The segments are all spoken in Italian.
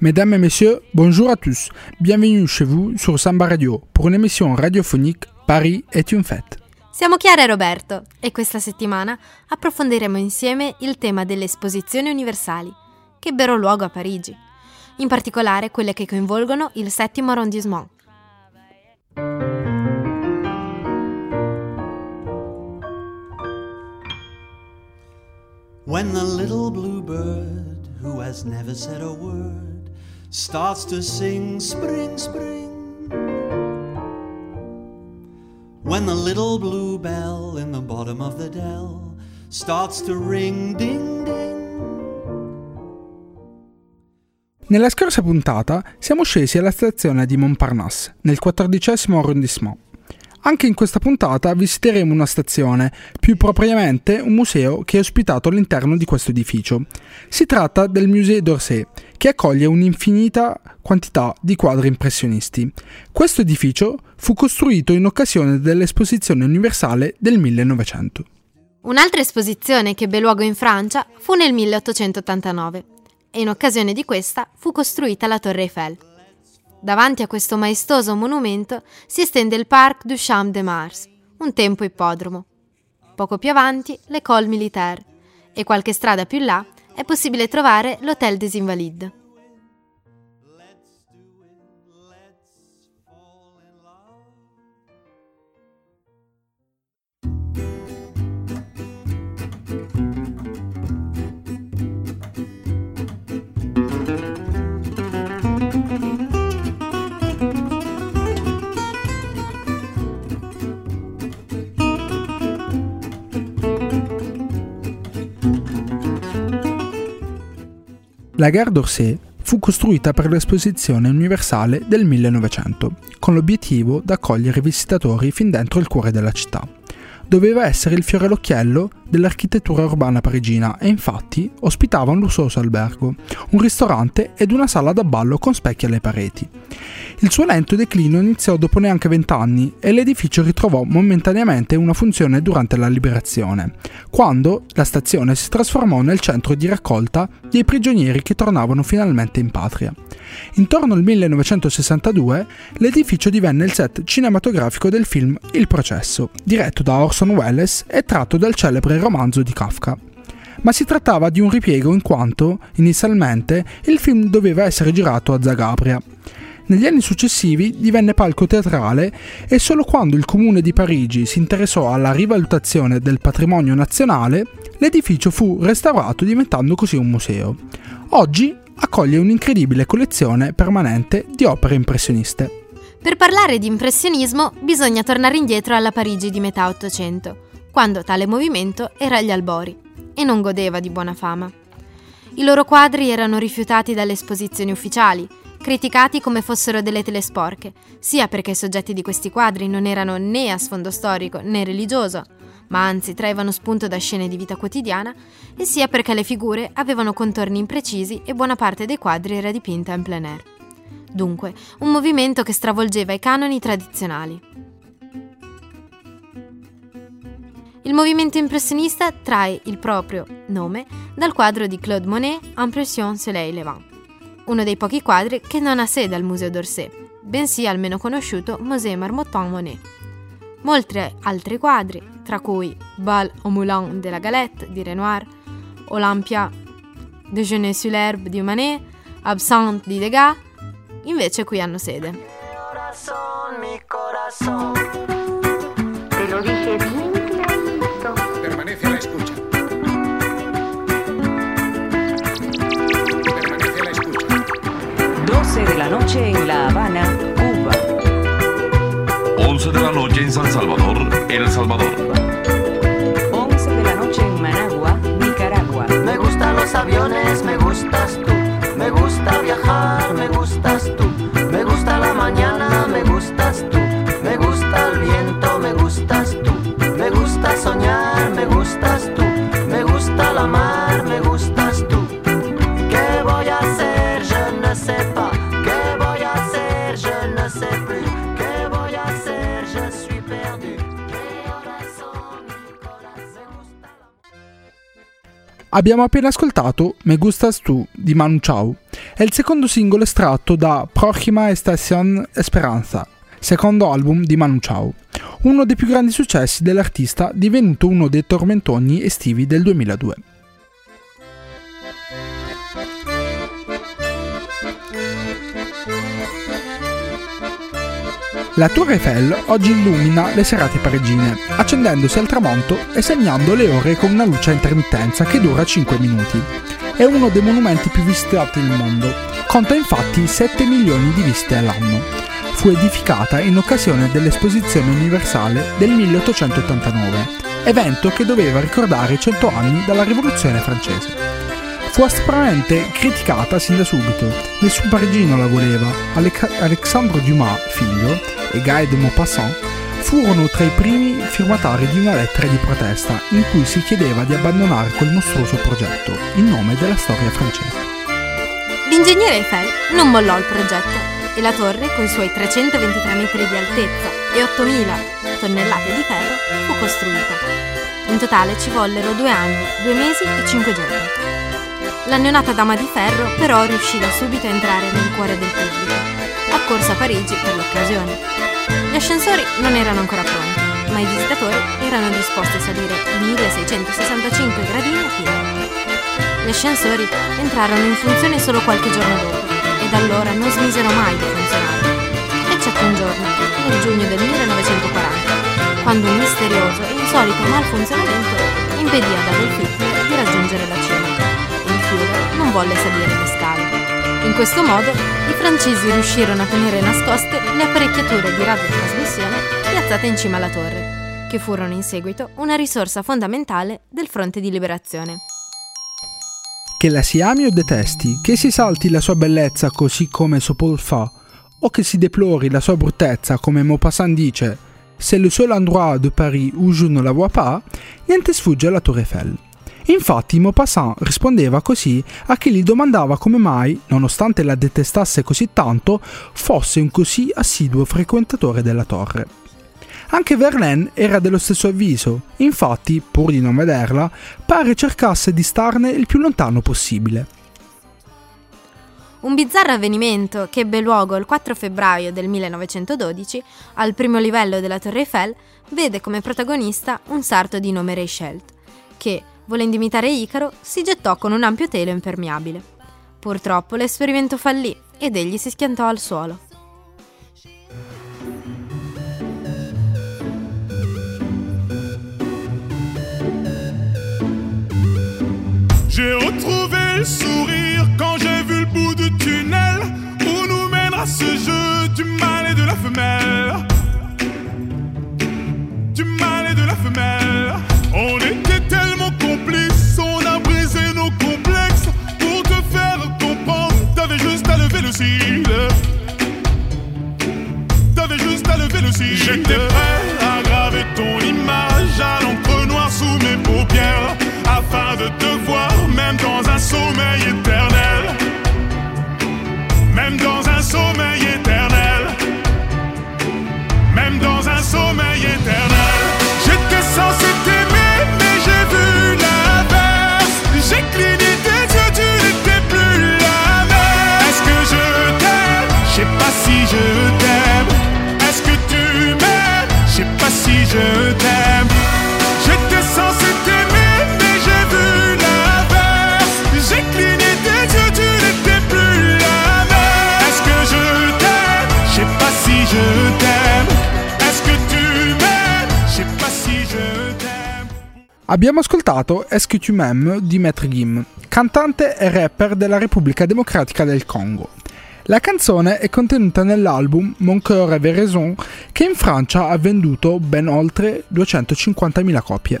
Mesdames et messieurs, bonjour à tous. Bienvenue chez vous sur Samba Radio pour une émission radiophonique Paris est une fête. Siamo Chiara e Roberto e questa settimana approfondiremo insieme il tema delle esposizioni universali che ebbero luogo a Parigi, in particolare quelle che coinvolgono il settimo arrondissement. When the little blue bird, who has never said a word, starts to sing spring, spring. When the little blue bell in the bottom of the dell starts to ring ding ding. Nella scorsa puntata siamo scesi alla stazione di Montparnasse, nel quattordicesimo arrondissement. Anche in questa puntata visiteremo una stazione, più propriamente un museo che è ospitato all'interno di questo edificio. Si tratta del Musée d'Orsay, che accoglie un'infinita quantità di quadri impressionisti. Questo edificio fu costruito in occasione dell'Esposizione Universale del 1900. Un'altra esposizione che ebbe luogo in Francia fu nel 1889 e in occasione di questa fu costruita la Torre Eiffel. Davanti a questo maestoso monumento si estende il Parc du Champ de Mars, un tempo ippodromo. Poco più avanti l'École Militaire e qualche strada più là è possibile trovare l'Hôtel des Invalides. La Gare d'Orsay fu costruita per l'Esposizione Universale del 1900, con l'obiettivo d'accogliere i visitatori fin dentro il cuore della città. Doveva essere il fiore all'occhiello dell'architettura urbana parigina e infatti ospitava un lussuoso albergo, un ristorante ed una sala da ballo con specchi alle pareti. Il suo lento declino iniziò dopo neanche vent'anni e l'edificio ritrovò momentaneamente una funzione durante la liberazione, quando la stazione si trasformò nel centro di raccolta dei prigionieri che tornavano finalmente in patria. Intorno al 1962 l'edificio divenne il set cinematografico del film Il processo, diretto da Orson Welles e tratto dal celebre romanzo di Kafka ma si trattava di un ripiego in quanto, inizialmente, il film doveva essere girato a Zagabria. Negli anni successivi divenne palco teatrale e solo quando il comune di Parigi si interessò alla rivalutazione del patrimonio nazionale, l'edificio fu restaurato diventando così un museo. Oggi accoglie un'incredibile collezione permanente di opere impressioniste. Per parlare di impressionismo bisogna tornare indietro alla Parigi di metà Ottocento, quando tale movimento era agli albori e non godeva di buona fama. I loro quadri erano rifiutati dalle esposizioni ufficiali, criticati come fossero delle telesporche, sia perché i soggetti di questi quadri non erano né a sfondo storico né religioso, ma anzi traevano spunto da scene di vita quotidiana, e sia perché le figure avevano contorni imprecisi e buona parte dei quadri era dipinta in plein air. Dunque, un movimento che stravolgeva i canoni tradizionali. Il movimento impressionista trae il proprio nome dal quadro di Claude Monet Impression Soleil Levant, uno dei pochi quadri che non ha sede al Museo d'Orsay, bensì al meno conosciuto Musée Marmottan Monet. Molti altri quadri, tra cui Bal au Moulin de la Galette di Renoir, Olympia, Déjeuner sur l'herbe di Manet, Absinthe di Degas, invece qui hanno sede. noche en La Habana, Cuba. 11 de la noche en San Salvador, El Salvador. 11 de la noche en Managua, Nicaragua. Me gustan los aviones, me gustas tú, me gusta viajar. Abbiamo appena ascoltato Me Gustas Tu di Manu Chao. È il secondo singolo estratto da Proxima Estación Esperanza, secondo album di Manu Chao, uno dei più grandi successi dell'artista divenuto uno dei tormentoni estivi del 2002. La Tour Eiffel oggi illumina le serate parigine, accendendosi al tramonto e segnando le ore con una luce a intermittenza che dura 5 minuti. È uno dei monumenti più visitati nel mondo, conta infatti 7 milioni di visite all'anno. Fu edificata in occasione dell'Esposizione Universale del 1889, evento che doveva ricordare i 100 anni dalla Rivoluzione francese. Fu aspramente criticata sin da subito, nessun parigino la voleva. Aleca- Alexandre Dumas, figlio, e Guy de Maupassant furono tra i primi firmatari di una lettera di protesta in cui si chiedeva di abbandonare quel mostruoso progetto in nome della storia francese. L'ingegnere Eiffel non mollò il progetto e la torre, con i suoi 323 metri di altezza e 8000 tonnellate di ferro, fu costruita. In totale ci vollero due anni, due mesi e cinque giorni. La neonata dama di ferro però riuscì da subito a entrare nel cuore del pubblico, accorsa a Parigi per l'occasione. Gli ascensori non erano ancora pronti, ma i visitatori erano disposti a salire i 1665 gradini a piedi. Gli ascensori entrarono in funzione solo qualche giorno dopo e da allora non smisero mai di funzionare, eccetto un giorno, nel giugno del 1940, quando un misterioso e insolito malfunzionamento impedì ad Adolf Hitler di raggiungere la cima non volle salire le scale. In questo modo i francesi riuscirono a tenere nascoste le apparecchiature di radiotrasmissione piazzate in cima alla torre, che furono in seguito una risorsa fondamentale del fronte di liberazione. Che la si ami o detesti, che si salti la sua bellezza così come Sopol fa, o che si deplori la sua bruttezza come Maupassant dice «C'est le seul endroit de Paris où je ne la vois pas», niente sfugge alla Tour Eiffel. Infatti Maupassant rispondeva così a chi gli domandava come mai, nonostante la detestasse così tanto, fosse un così assiduo frequentatore della torre. Anche Verlaine era dello stesso avviso, infatti, pur di non vederla, pare cercasse di starne il più lontano possibile. Un bizzarro avvenimento che ebbe luogo il 4 febbraio del 1912 al primo livello della Torre Eiffel vede come protagonista un sarto di nome Reichelt, che, volendo imitare Icaro, si gettò con un ampio telo impermeabile. Purtroppo l'esperimento fallì ed egli si schiantò al suolo. J'ai retrouvé le sourire quand j'ai vu le bout Abbiamo ascoltato tu m'aimes di Maître Gim, cantante e rapper della Repubblica Democratica del Congo. La canzone è contenuta nell'album Mon cœur avait raison, che in Francia ha venduto ben oltre 250.000 copie.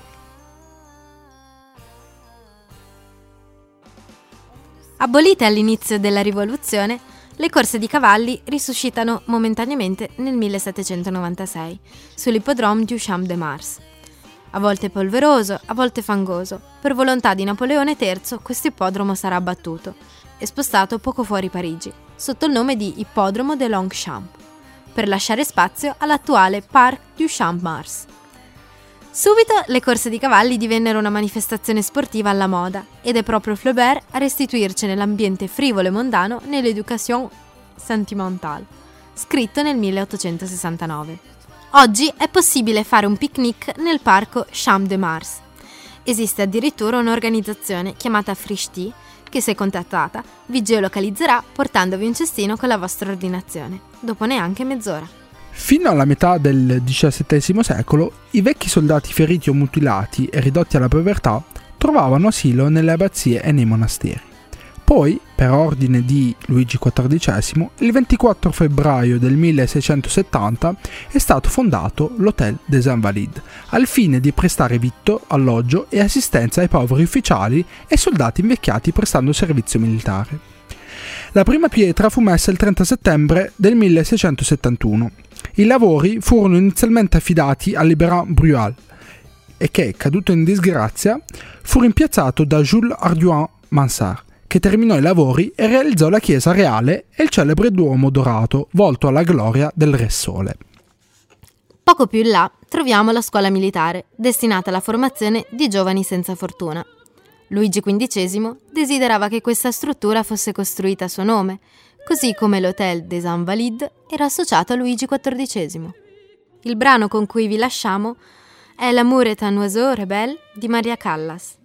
Abolite all'inizio della rivoluzione, le corse di cavalli risuscitano momentaneamente nel 1796 sull'ippodrome du Champ de Mars. A volte polveroso, a volte fangoso, per volontà di Napoleone III questo ippodromo sarà abbattuto e spostato poco fuori Parigi, sotto il nome di Ippodromo de Longchamp, per lasciare spazio all'attuale Parc du Champ Mars. Subito le corse di cavalli divennero una manifestazione sportiva alla moda ed è proprio Flaubert a restituirci l'ambiente frivolo e mondano nell'Education sentimentale, scritto nel 1869. Oggi è possibile fare un picnic nel parco Champ de Mars. Esiste addirittura un'organizzazione chiamata Frishti che se contattata vi geolocalizzerà portandovi un cestino con la vostra ordinazione, dopo neanche mezz'ora. Fino alla metà del XVII secolo, i vecchi soldati feriti o mutilati e ridotti alla povertà trovavano asilo nelle abbazie e nei monasteri. Poi, per ordine di Luigi XIV, il 24 febbraio del 1670 è stato fondato l'Hôtel des Invalides, al fine di prestare vitto, alloggio e assistenza ai poveri ufficiali e soldati invecchiati prestando servizio militare. La prima pietra fu messa il 30 settembre del 1671. I lavori furono inizialmente affidati a Libéran Brual e che, caduto in disgrazia, fu rimpiazzato da Jules Arduin Mansart che terminò i lavori e realizzò la chiesa reale e il celebre Duomo dorato, volto alla gloria del Re Sole. Poco più in là troviamo la scuola militare, destinata alla formazione di giovani senza fortuna. Luigi XV desiderava che questa struttura fosse costruita a suo nome, così come l'Hôtel des Invalides era associato a Luigi XIV. Il brano con cui vi lasciamo è L'amour est un oiseau rebelle di Maria Callas.